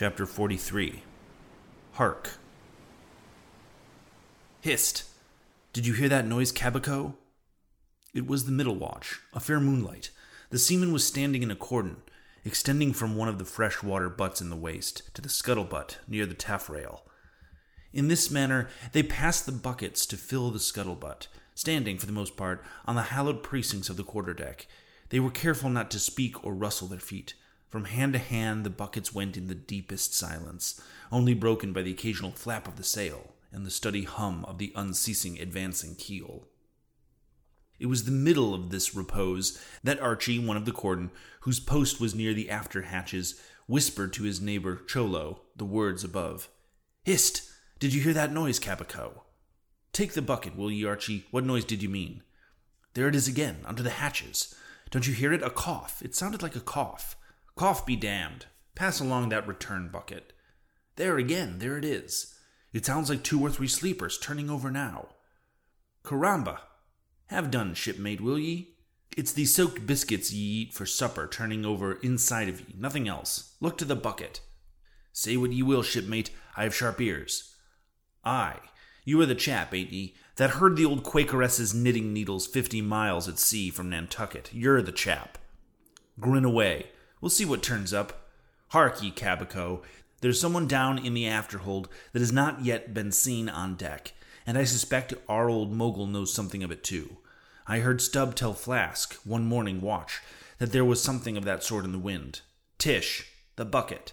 Chapter 43 Hark. Hist! Did you hear that noise, Cabaco? It was the middle watch, a fair moonlight. The seaman was standing in a cordon, extending from one of the fresh water butts in the waist to the scuttlebutt near the taffrail. In this manner, they passed the buckets to fill the scuttlebutt, standing, for the most part, on the hallowed precincts of the quarterdeck. They were careful not to speak or rustle their feet. From hand to hand, the buckets went in the deepest silence, only broken by the occasional flap of the sail and the steady hum of the unceasing advancing keel. It was the middle of this repose that Archy, one of the cordon, whose post was near the after hatches, whispered to his neighbor Cholo the words above. Hist! Did you hear that noise, Cabaco? Take the bucket, will ye, Archy? What noise did you mean? There it is again, under the hatches. Don't you hear it? A cough. It sounded like a cough. Cough be damned. Pass along that return bucket. There again, there it is. It sounds like two or three sleepers turning over now. Caramba! Have done, shipmate, will ye? It's the soaked biscuits ye eat for supper turning over inside of ye, nothing else. Look to the bucket. Say what ye will, shipmate, I have sharp ears. Aye, you are the chap, ain't ye, that heard the old Quakeress's knitting needles fifty miles at sea from Nantucket. You're the chap. Grin away. We'll see what turns up. Hark ye, Cabaco, there's someone down in the afterhold that has not yet been seen on deck, and I suspect our old mogul knows something of it too. I heard Stubb tell Flask, one morning watch, that there was something of that sort in the wind. Tish, the bucket.